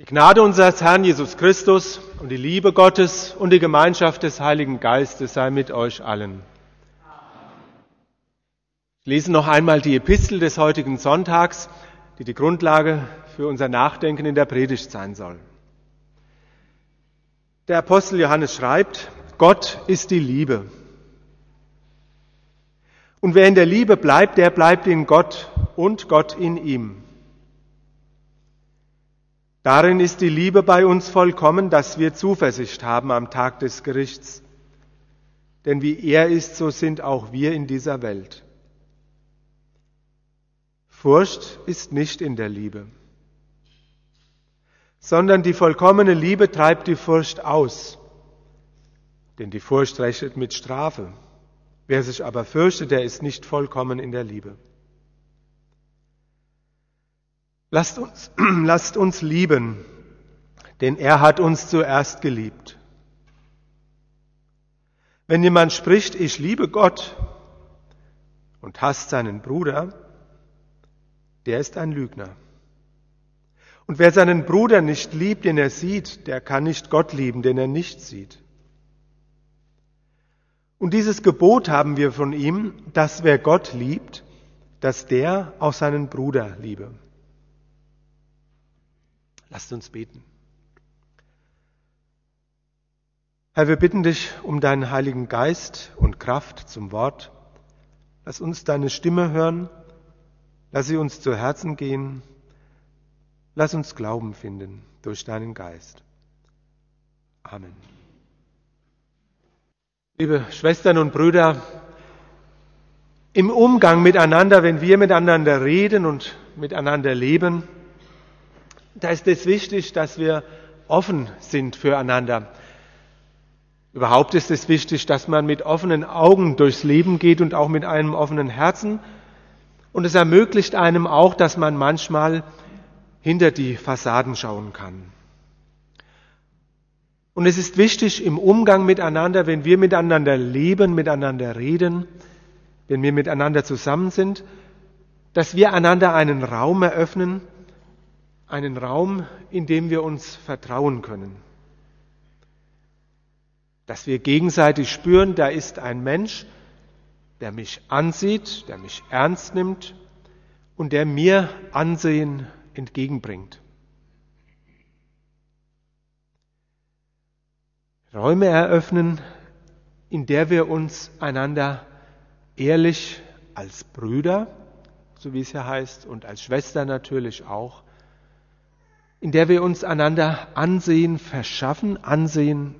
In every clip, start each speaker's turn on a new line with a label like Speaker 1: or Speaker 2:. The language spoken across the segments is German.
Speaker 1: Die Gnade unseres Herrn Jesus Christus und die Liebe Gottes und die Gemeinschaft des Heiligen Geistes sei mit euch allen. Ich lese noch einmal die Epistel des heutigen Sonntags, die die Grundlage für unser Nachdenken in der Predigt sein soll. Der Apostel Johannes schreibt, Gott ist die Liebe. Und wer in der Liebe bleibt, der bleibt in Gott und Gott in ihm. Darin ist die Liebe bei uns vollkommen, dass wir Zuversicht haben am Tag des Gerichts. Denn wie er ist, so sind auch wir in dieser Welt. Furcht ist nicht in der Liebe, sondern die vollkommene Liebe treibt die Furcht aus. Denn die Furcht rechnet mit Strafe. Wer sich aber fürchtet, der ist nicht vollkommen in der Liebe. Lasst uns, lasst uns lieben, denn er hat uns zuerst geliebt. Wenn jemand spricht, ich liebe Gott und hasst seinen Bruder, der ist ein Lügner. Und wer seinen Bruder nicht liebt, den er sieht, der kann nicht Gott lieben, den er nicht sieht. Und dieses Gebot haben wir von ihm, dass wer Gott liebt, dass der auch seinen Bruder liebe. Lasst uns beten. Herr, wir bitten dich um deinen Heiligen Geist und Kraft zum Wort. Lass uns deine Stimme hören. Lass sie uns zu Herzen gehen. Lass uns Glauben finden durch deinen Geist. Amen. Liebe Schwestern und Brüder, im Umgang miteinander, wenn wir miteinander reden und miteinander leben, da ist es wichtig, dass wir offen sind füreinander. Überhaupt ist es wichtig, dass man mit offenen Augen durchs Leben geht und auch mit einem offenen Herzen. Und es ermöglicht einem auch, dass man manchmal hinter die Fassaden schauen kann. Und es ist wichtig im Umgang miteinander, wenn wir miteinander leben, miteinander reden, wenn wir miteinander zusammen sind, dass wir einander einen Raum eröffnen, einen Raum, in dem wir uns vertrauen können. Dass wir gegenseitig spüren, da ist ein Mensch, der mich ansieht, der mich ernst nimmt und der mir Ansehen entgegenbringt. Räume eröffnen, in der wir uns einander ehrlich als Brüder, so wie es ja heißt, und als Schwester natürlich auch, in der wir uns einander Ansehen verschaffen, Ansehen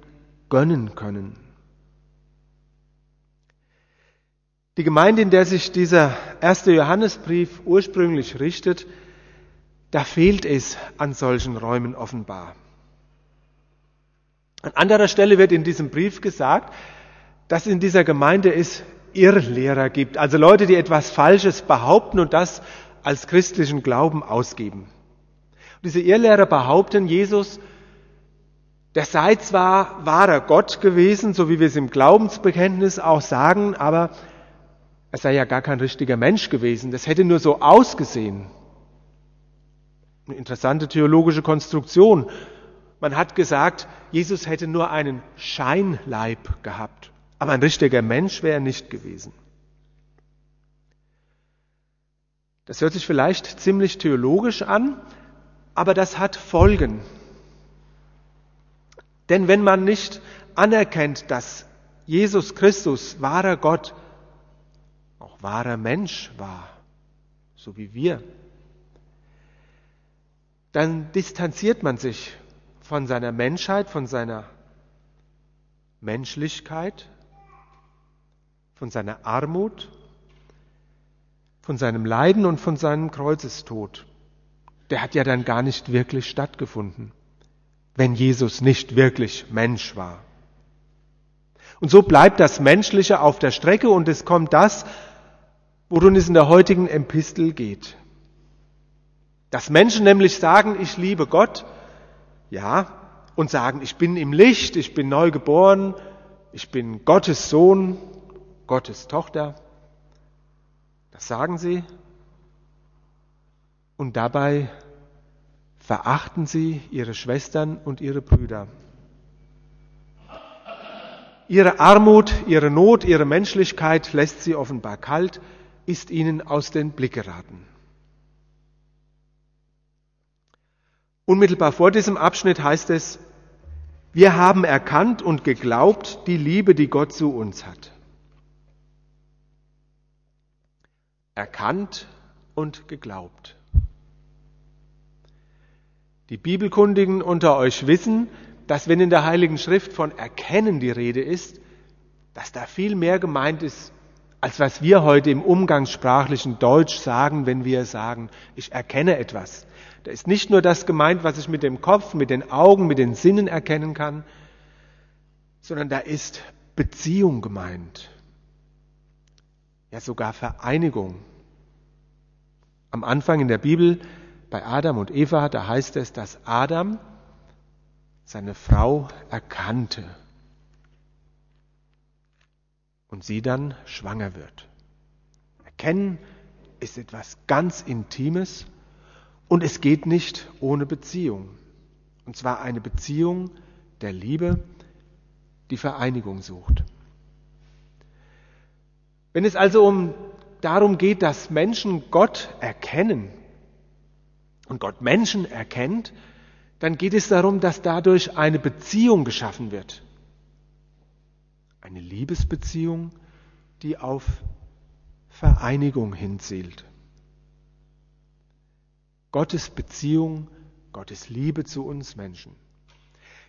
Speaker 1: gönnen können. Die Gemeinde, in der sich dieser erste Johannesbrief ursprünglich richtet, da fehlt es an solchen Räumen offenbar. An anderer Stelle wird in diesem Brief gesagt, dass in dieser Gemeinde es Irrlehrer gibt, also Leute, die etwas Falsches behaupten und das als christlichen Glauben ausgeben. Diese Irrlehrer behaupten, Jesus, der sei zwar wahrer Gott gewesen, so wie wir es im Glaubensbekenntnis auch sagen, aber er sei ja gar kein richtiger Mensch gewesen. Das hätte nur so ausgesehen. Eine interessante theologische Konstruktion. Man hat gesagt, Jesus hätte nur einen Scheinleib gehabt, aber ein richtiger Mensch wäre er nicht gewesen. Das hört sich vielleicht ziemlich theologisch an, aber das hat Folgen. Denn wenn man nicht anerkennt, dass Jesus Christus wahrer Gott, auch wahrer Mensch war, so wie wir, dann distanziert man sich von seiner Menschheit, von seiner Menschlichkeit, von seiner Armut, von seinem Leiden und von seinem Kreuzestod der hat ja dann gar nicht wirklich stattgefunden, wenn Jesus nicht wirklich Mensch war. Und so bleibt das Menschliche auf der Strecke und es kommt das, worum es in der heutigen Epistel geht. Dass Menschen nämlich sagen, ich liebe Gott, ja, und sagen, ich bin im Licht, ich bin neu geboren, ich bin Gottes Sohn, Gottes Tochter. Das sagen sie, und dabei verachten sie ihre Schwestern und ihre Brüder. Ihre Armut, ihre Not, ihre Menschlichkeit lässt sie offenbar kalt, ist ihnen aus den Blick geraten. Unmittelbar vor diesem Abschnitt heißt es, wir haben erkannt und geglaubt die Liebe, die Gott zu uns hat. Erkannt und geglaubt. Die Bibelkundigen unter euch wissen, dass wenn in der Heiligen Schrift von Erkennen die Rede ist, dass da viel mehr gemeint ist, als was wir heute im umgangssprachlichen Deutsch sagen, wenn wir sagen, ich erkenne etwas. Da ist nicht nur das gemeint, was ich mit dem Kopf, mit den Augen, mit den Sinnen erkennen kann, sondern da ist Beziehung gemeint. Ja, sogar Vereinigung. Am Anfang in der Bibel bei Adam und Eva, da heißt es, dass Adam seine Frau erkannte und sie dann schwanger wird. Erkennen ist etwas ganz Intimes und es geht nicht ohne Beziehung. Und zwar eine Beziehung der Liebe, die Vereinigung sucht. Wenn es also um darum geht, dass Menschen Gott erkennen, und Gott Menschen erkennt, dann geht es darum, dass dadurch eine Beziehung geschaffen wird. Eine Liebesbeziehung, die auf Vereinigung hinzielt. Gottes Beziehung, Gottes Liebe zu uns Menschen.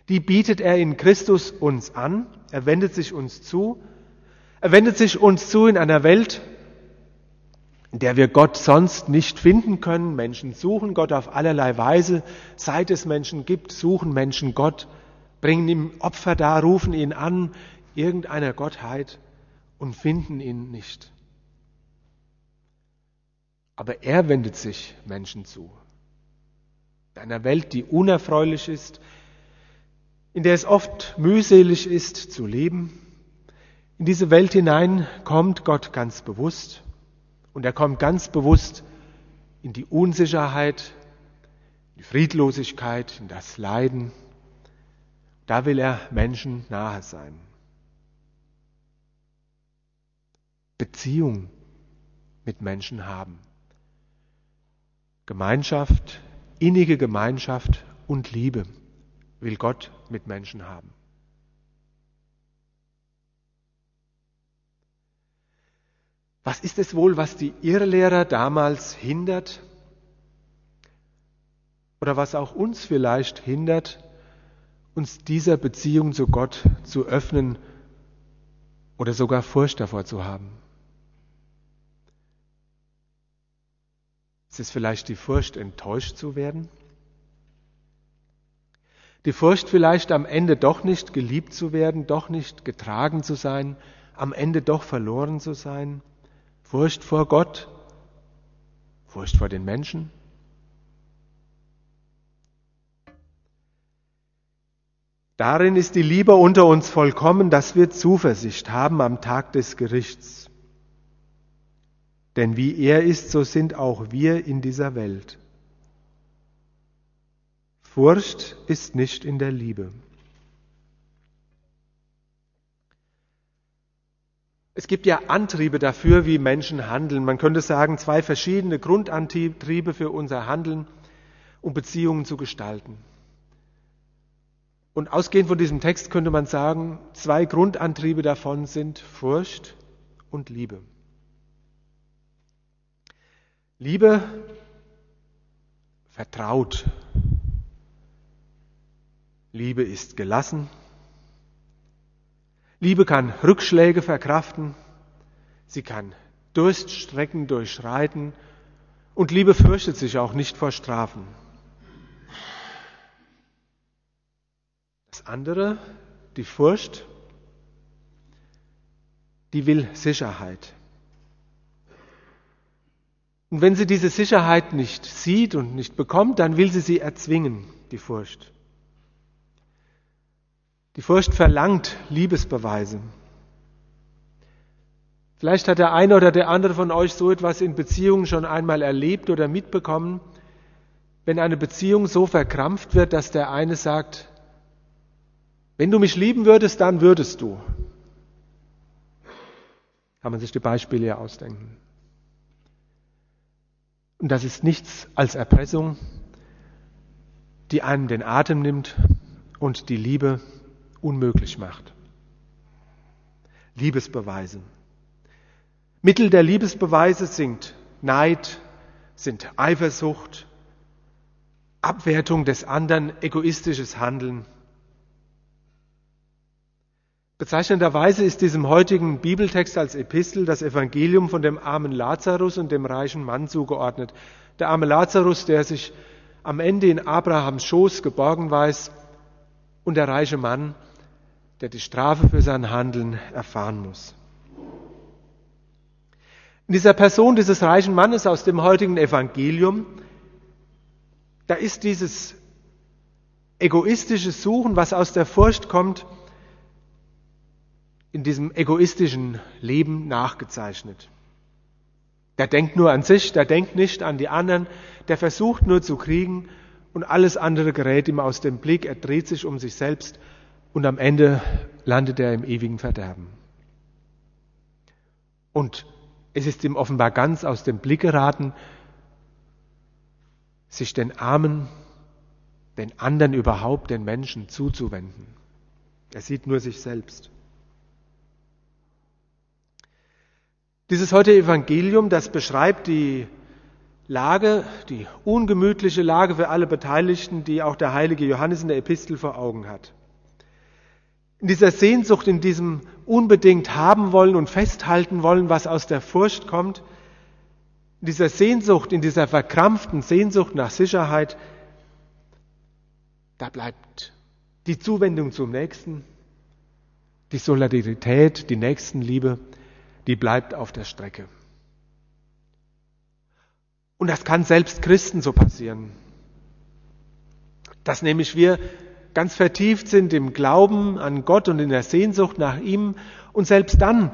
Speaker 1: Die bietet er in Christus uns an, er wendet sich uns zu, er wendet sich uns zu in einer Welt, in der wir Gott sonst nicht finden können. Menschen suchen Gott auf allerlei Weise. Seit es Menschen gibt, suchen Menschen Gott, bringen ihm Opfer dar, rufen ihn an, irgendeiner Gottheit und finden ihn nicht. Aber er wendet sich Menschen zu. In einer Welt, die unerfreulich ist, in der es oft mühselig ist zu leben, in diese Welt hinein kommt Gott ganz bewusst und er kommt ganz bewusst in die Unsicherheit, in die Friedlosigkeit, in das Leiden. Da will er Menschen nahe sein. Beziehung mit Menschen haben. Gemeinschaft, innige Gemeinschaft und Liebe will Gott mit Menschen haben. Was ist es wohl, was die Irrlehrer damals hindert oder was auch uns vielleicht hindert, uns dieser Beziehung zu Gott zu öffnen oder sogar Furcht davor zu haben? Ist es vielleicht die Furcht, enttäuscht zu werden? Die Furcht vielleicht am Ende doch nicht geliebt zu werden, doch nicht getragen zu sein, am Ende doch verloren zu sein? Furcht vor Gott, Furcht vor den Menschen. Darin ist die Liebe unter uns vollkommen, dass wir Zuversicht haben am Tag des Gerichts. Denn wie er ist, so sind auch wir in dieser Welt. Furcht ist nicht in der Liebe. Es gibt ja Antriebe dafür, wie Menschen handeln. Man könnte sagen, zwei verschiedene Grundantriebe für unser Handeln, um Beziehungen zu gestalten. Und ausgehend von diesem Text könnte man sagen, zwei Grundantriebe davon sind Furcht und Liebe. Liebe vertraut. Liebe ist gelassen. Liebe kann Rückschläge verkraften, sie kann Durststrecken durchschreiten und Liebe fürchtet sich auch nicht vor Strafen. Das andere, die Furcht, die will Sicherheit. Und wenn sie diese Sicherheit nicht sieht und nicht bekommt, dann will sie sie erzwingen, die Furcht. Die Furcht verlangt Liebesbeweise. Vielleicht hat der eine oder der andere von euch so etwas in Beziehungen schon einmal erlebt oder mitbekommen, wenn eine Beziehung so verkrampft wird, dass der eine sagt, wenn du mich lieben würdest, dann würdest du. Kann man sich die Beispiele ja ausdenken. Und das ist nichts als Erpressung, die einem den Atem nimmt und die Liebe unmöglich macht. Liebesbeweise. Mittel der Liebesbeweise sind Neid, sind Eifersucht, Abwertung des anderen, egoistisches Handeln. Bezeichnenderweise ist diesem heutigen Bibeltext als Epistel das Evangelium von dem armen Lazarus und dem reichen Mann zugeordnet. Der arme Lazarus, der sich am Ende in Abrahams Schoß geborgen weiß, und der reiche Mann, der die Strafe für sein Handeln erfahren muss. In dieser Person dieses reichen Mannes aus dem heutigen Evangelium, da ist dieses egoistische Suchen, was aus der Furcht kommt, in diesem egoistischen Leben nachgezeichnet. Der denkt nur an sich, der denkt nicht an die anderen, der versucht nur zu kriegen und alles andere gerät ihm aus dem Blick, er dreht sich um sich selbst und am Ende landet er im ewigen Verderben. Und es ist ihm offenbar ganz aus dem Blick geraten, sich den Armen, den anderen überhaupt, den Menschen zuzuwenden. Er sieht nur sich selbst. Dieses heutige Evangelium, das beschreibt die Lage, die ungemütliche Lage für alle Beteiligten, die auch der heilige Johannes in der Epistel vor Augen hat in dieser Sehnsucht, in diesem unbedingt haben wollen und festhalten wollen, was aus der Furcht kommt, in dieser Sehnsucht, in dieser verkrampften Sehnsucht nach Sicherheit, da bleibt die Zuwendung zum Nächsten, die Solidarität, die Nächstenliebe, die bleibt auf der Strecke. Und das kann selbst Christen so passieren. Dass nämlich wir ganz vertieft sind im Glauben an Gott und in der Sehnsucht nach ihm. Und selbst dann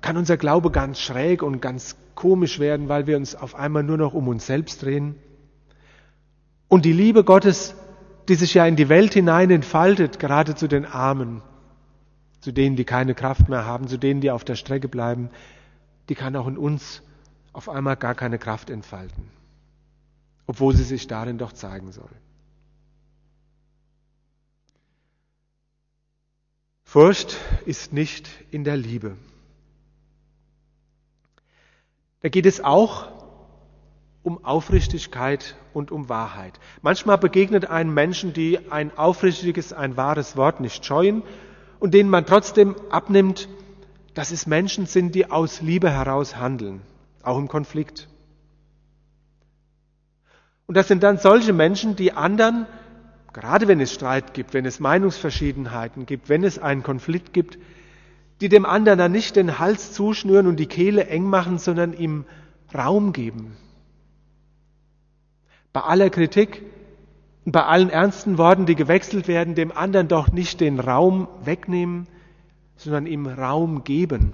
Speaker 1: kann unser Glaube ganz schräg und ganz komisch werden, weil wir uns auf einmal nur noch um uns selbst drehen. Und die Liebe Gottes, die sich ja in die Welt hinein entfaltet, gerade zu den Armen, zu denen, die keine Kraft mehr haben, zu denen, die auf der Strecke bleiben, die kann auch in uns auf einmal gar keine Kraft entfalten, obwohl sie sich darin doch zeigen soll. Furcht ist nicht in der Liebe. Da geht es auch um Aufrichtigkeit und um Wahrheit. Manchmal begegnet einem Menschen, die ein aufrichtiges, ein wahres Wort nicht scheuen und denen man trotzdem abnimmt, dass es Menschen sind, die aus Liebe heraus handeln, auch im Konflikt. Und das sind dann solche Menschen, die anderen gerade wenn es Streit gibt, wenn es Meinungsverschiedenheiten gibt, wenn es einen Konflikt gibt, die dem anderen dann nicht den Hals zuschnüren und die Kehle eng machen, sondern ihm Raum geben. Bei aller Kritik bei allen ernsten Worten, die gewechselt werden, dem anderen doch nicht den Raum wegnehmen, sondern ihm Raum geben,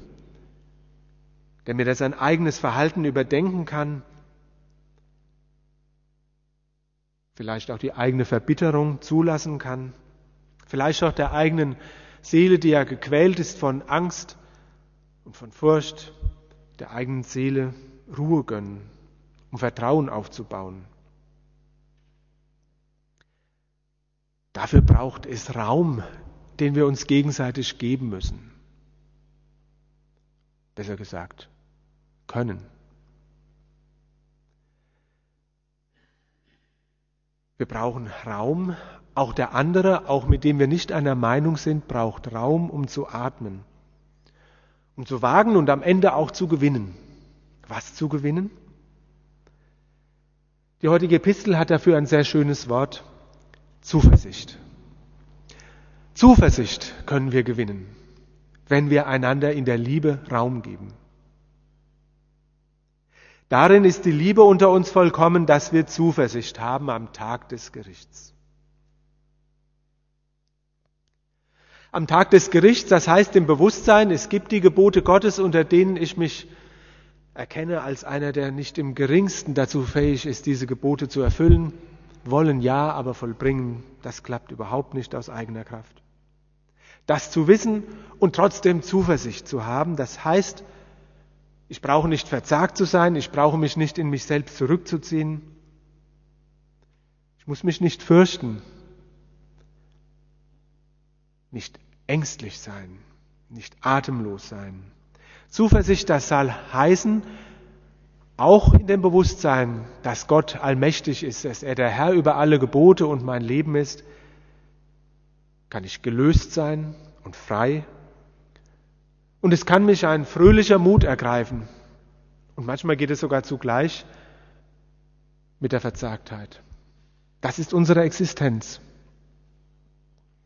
Speaker 1: damit er sein eigenes Verhalten überdenken kann vielleicht auch die eigene Verbitterung zulassen kann, vielleicht auch der eigenen Seele, die ja gequält ist von Angst und von Furcht, der eigenen Seele Ruhe gönnen, um Vertrauen aufzubauen. Dafür braucht es Raum, den wir uns gegenseitig geben müssen. Besser gesagt, können. Wir brauchen Raum. Auch der andere, auch mit dem wir nicht einer Meinung sind, braucht Raum, um zu atmen, um zu wagen und am Ende auch zu gewinnen. Was zu gewinnen? Die heutige Epistel hat dafür ein sehr schönes Wort. Zuversicht. Zuversicht können wir gewinnen, wenn wir einander in der Liebe Raum geben. Darin ist die Liebe unter uns vollkommen, dass wir Zuversicht haben am Tag des Gerichts. Am Tag des Gerichts, das heißt im Bewusstsein, es gibt die Gebote Gottes, unter denen ich mich erkenne als einer, der nicht im geringsten dazu fähig ist, diese Gebote zu erfüllen. wollen ja, aber vollbringen, das klappt überhaupt nicht aus eigener Kraft. Das zu wissen und trotzdem Zuversicht zu haben, das heißt, ich brauche nicht verzagt zu sein, ich brauche mich nicht in mich selbst zurückzuziehen, ich muss mich nicht fürchten, nicht ängstlich sein, nicht atemlos sein. Zuversicht, das soll heißen, auch in dem Bewusstsein, dass Gott allmächtig ist, dass er der Herr über alle Gebote und mein Leben ist, kann ich gelöst sein und frei. Und es kann mich ein fröhlicher Mut ergreifen. Und manchmal geht es sogar zugleich mit der Verzagtheit. Das ist unsere Existenz.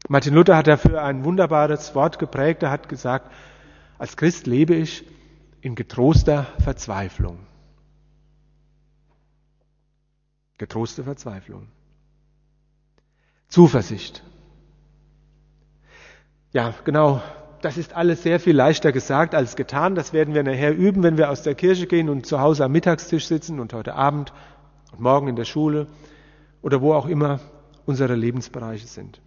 Speaker 1: Martin Luther hat dafür ein wunderbares Wort geprägt. Er hat gesagt, als Christ lebe ich in getroster Verzweiflung. Getroste Verzweiflung. Zuversicht. Ja, genau. Das ist alles sehr viel leichter gesagt als getan. Das werden wir nachher üben, wenn wir aus der Kirche gehen und zu Hause am Mittagstisch sitzen und heute Abend und morgen in der Schule oder wo auch immer unsere Lebensbereiche sind.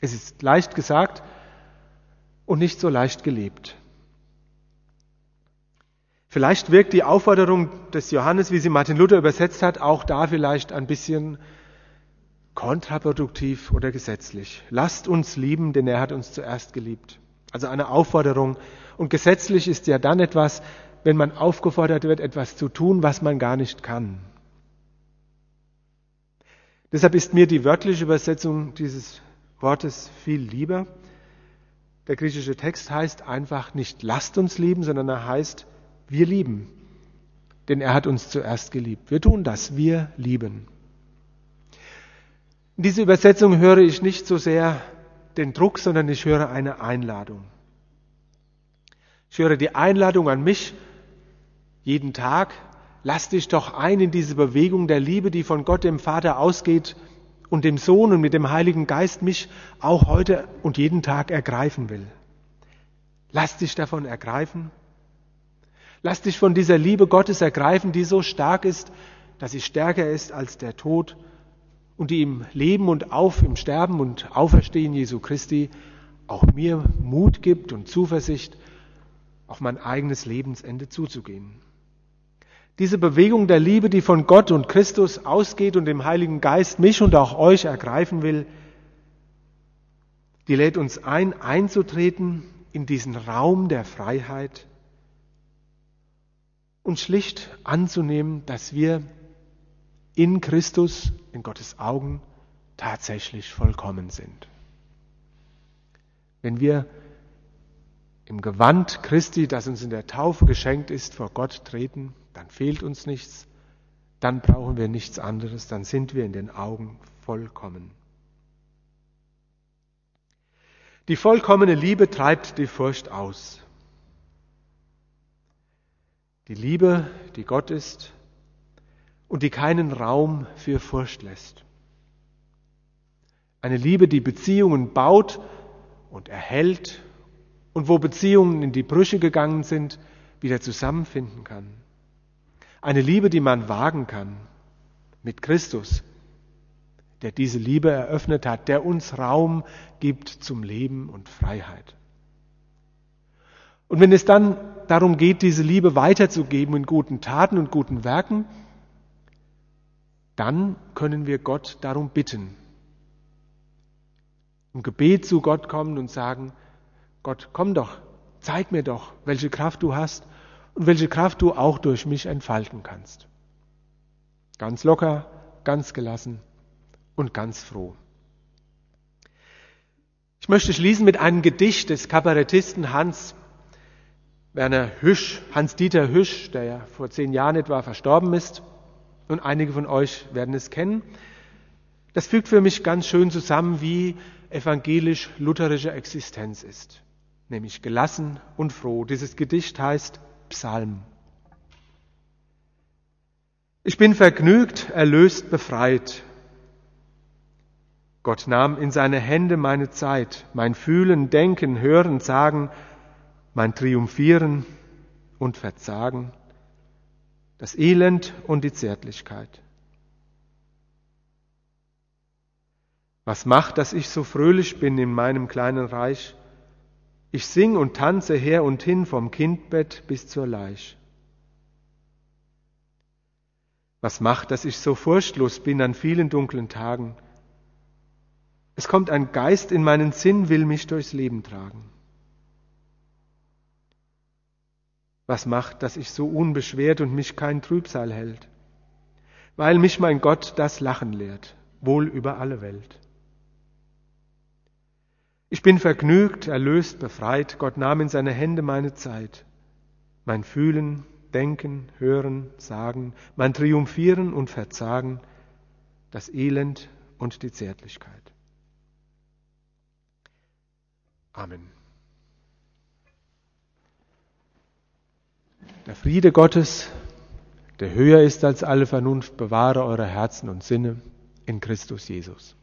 Speaker 1: Es ist leicht gesagt und nicht so leicht gelebt. Vielleicht wirkt die Aufforderung des Johannes, wie sie Martin Luther übersetzt hat, auch da vielleicht ein bisschen kontraproduktiv oder gesetzlich. Lasst uns lieben, denn er hat uns zuerst geliebt. Also eine Aufforderung. Und gesetzlich ist ja dann etwas, wenn man aufgefordert wird, etwas zu tun, was man gar nicht kann. Deshalb ist mir die wörtliche Übersetzung dieses Wortes viel lieber. Der griechische Text heißt einfach nicht lasst uns lieben, sondern er heißt wir lieben, denn er hat uns zuerst geliebt. Wir tun das, wir lieben. In dieser Übersetzung höre ich nicht so sehr den Druck, sondern ich höre eine Einladung. Ich höre die Einladung an mich jeden Tag, lass dich doch ein in diese Bewegung der Liebe, die von Gott dem Vater ausgeht und dem Sohn und mit dem Heiligen Geist mich auch heute und jeden Tag ergreifen will. Lass dich davon ergreifen Lass dich von dieser Liebe Gottes ergreifen, die so stark ist, dass sie stärker ist als der Tod und die im Leben und auf, im Sterben und Auferstehen Jesu Christi auch mir Mut gibt und Zuversicht, auf mein eigenes Lebensende zuzugehen. Diese Bewegung der Liebe, die von Gott und Christus ausgeht und dem Heiligen Geist mich und auch euch ergreifen will, die lädt uns ein, einzutreten in diesen Raum der Freiheit, und schlicht anzunehmen, dass wir in Christus, in Gottes Augen, tatsächlich vollkommen sind. Wenn wir im Gewand Christi, das uns in der Taufe geschenkt ist, vor Gott treten, dann fehlt uns nichts, dann brauchen wir nichts anderes, dann sind wir in den Augen vollkommen. Die vollkommene Liebe treibt die Furcht aus. Die Liebe, die Gott ist und die keinen Raum für Furcht lässt. Eine Liebe, die Beziehungen baut und erhält und wo Beziehungen in die Brüche gegangen sind, wieder zusammenfinden kann. Eine Liebe, die man wagen kann mit Christus, der diese Liebe eröffnet hat, der uns Raum gibt zum Leben und Freiheit. Und wenn es dann darum geht, diese Liebe weiterzugeben in guten Taten und guten Werken, dann können wir Gott darum bitten. Im Gebet zu Gott kommen und sagen, Gott, komm doch, zeig mir doch, welche Kraft du hast und welche Kraft du auch durch mich entfalten kannst. Ganz locker, ganz gelassen und ganz froh. Ich möchte schließen mit einem Gedicht des Kabarettisten Hans Werner Hüsch, Hans-Dieter Hüsch, der ja vor zehn Jahren etwa verstorben ist, und einige von euch werden es kennen. Das fügt für mich ganz schön zusammen, wie evangelisch-lutherische Existenz ist, nämlich gelassen und froh. Dieses Gedicht heißt Psalm. Ich bin vergnügt, erlöst, befreit. Gott nahm in seine Hände meine Zeit, mein Fühlen, Denken, Hören, Sagen, mein Triumphieren und Verzagen, das Elend und die Zärtlichkeit. Was macht, dass ich so fröhlich bin in meinem kleinen Reich? Ich sing und tanze her und hin vom Kindbett bis zur Leich. Was macht, dass ich so furchtlos bin an vielen dunklen Tagen? Es kommt ein Geist in meinen Sinn, will mich durchs Leben tragen. Was macht, dass ich so unbeschwert und mich kein Trübsal hält? Weil mich mein Gott das Lachen lehrt, wohl über alle Welt. Ich bin vergnügt, erlöst, befreit, Gott nahm in seine Hände meine Zeit, mein Fühlen, Denken, Hören, Sagen, mein Triumphieren und Verzagen, das Elend und die Zärtlichkeit. Amen. Der Friede Gottes, der höher ist als alle Vernunft, bewahre eure Herzen und Sinne in Christus Jesus.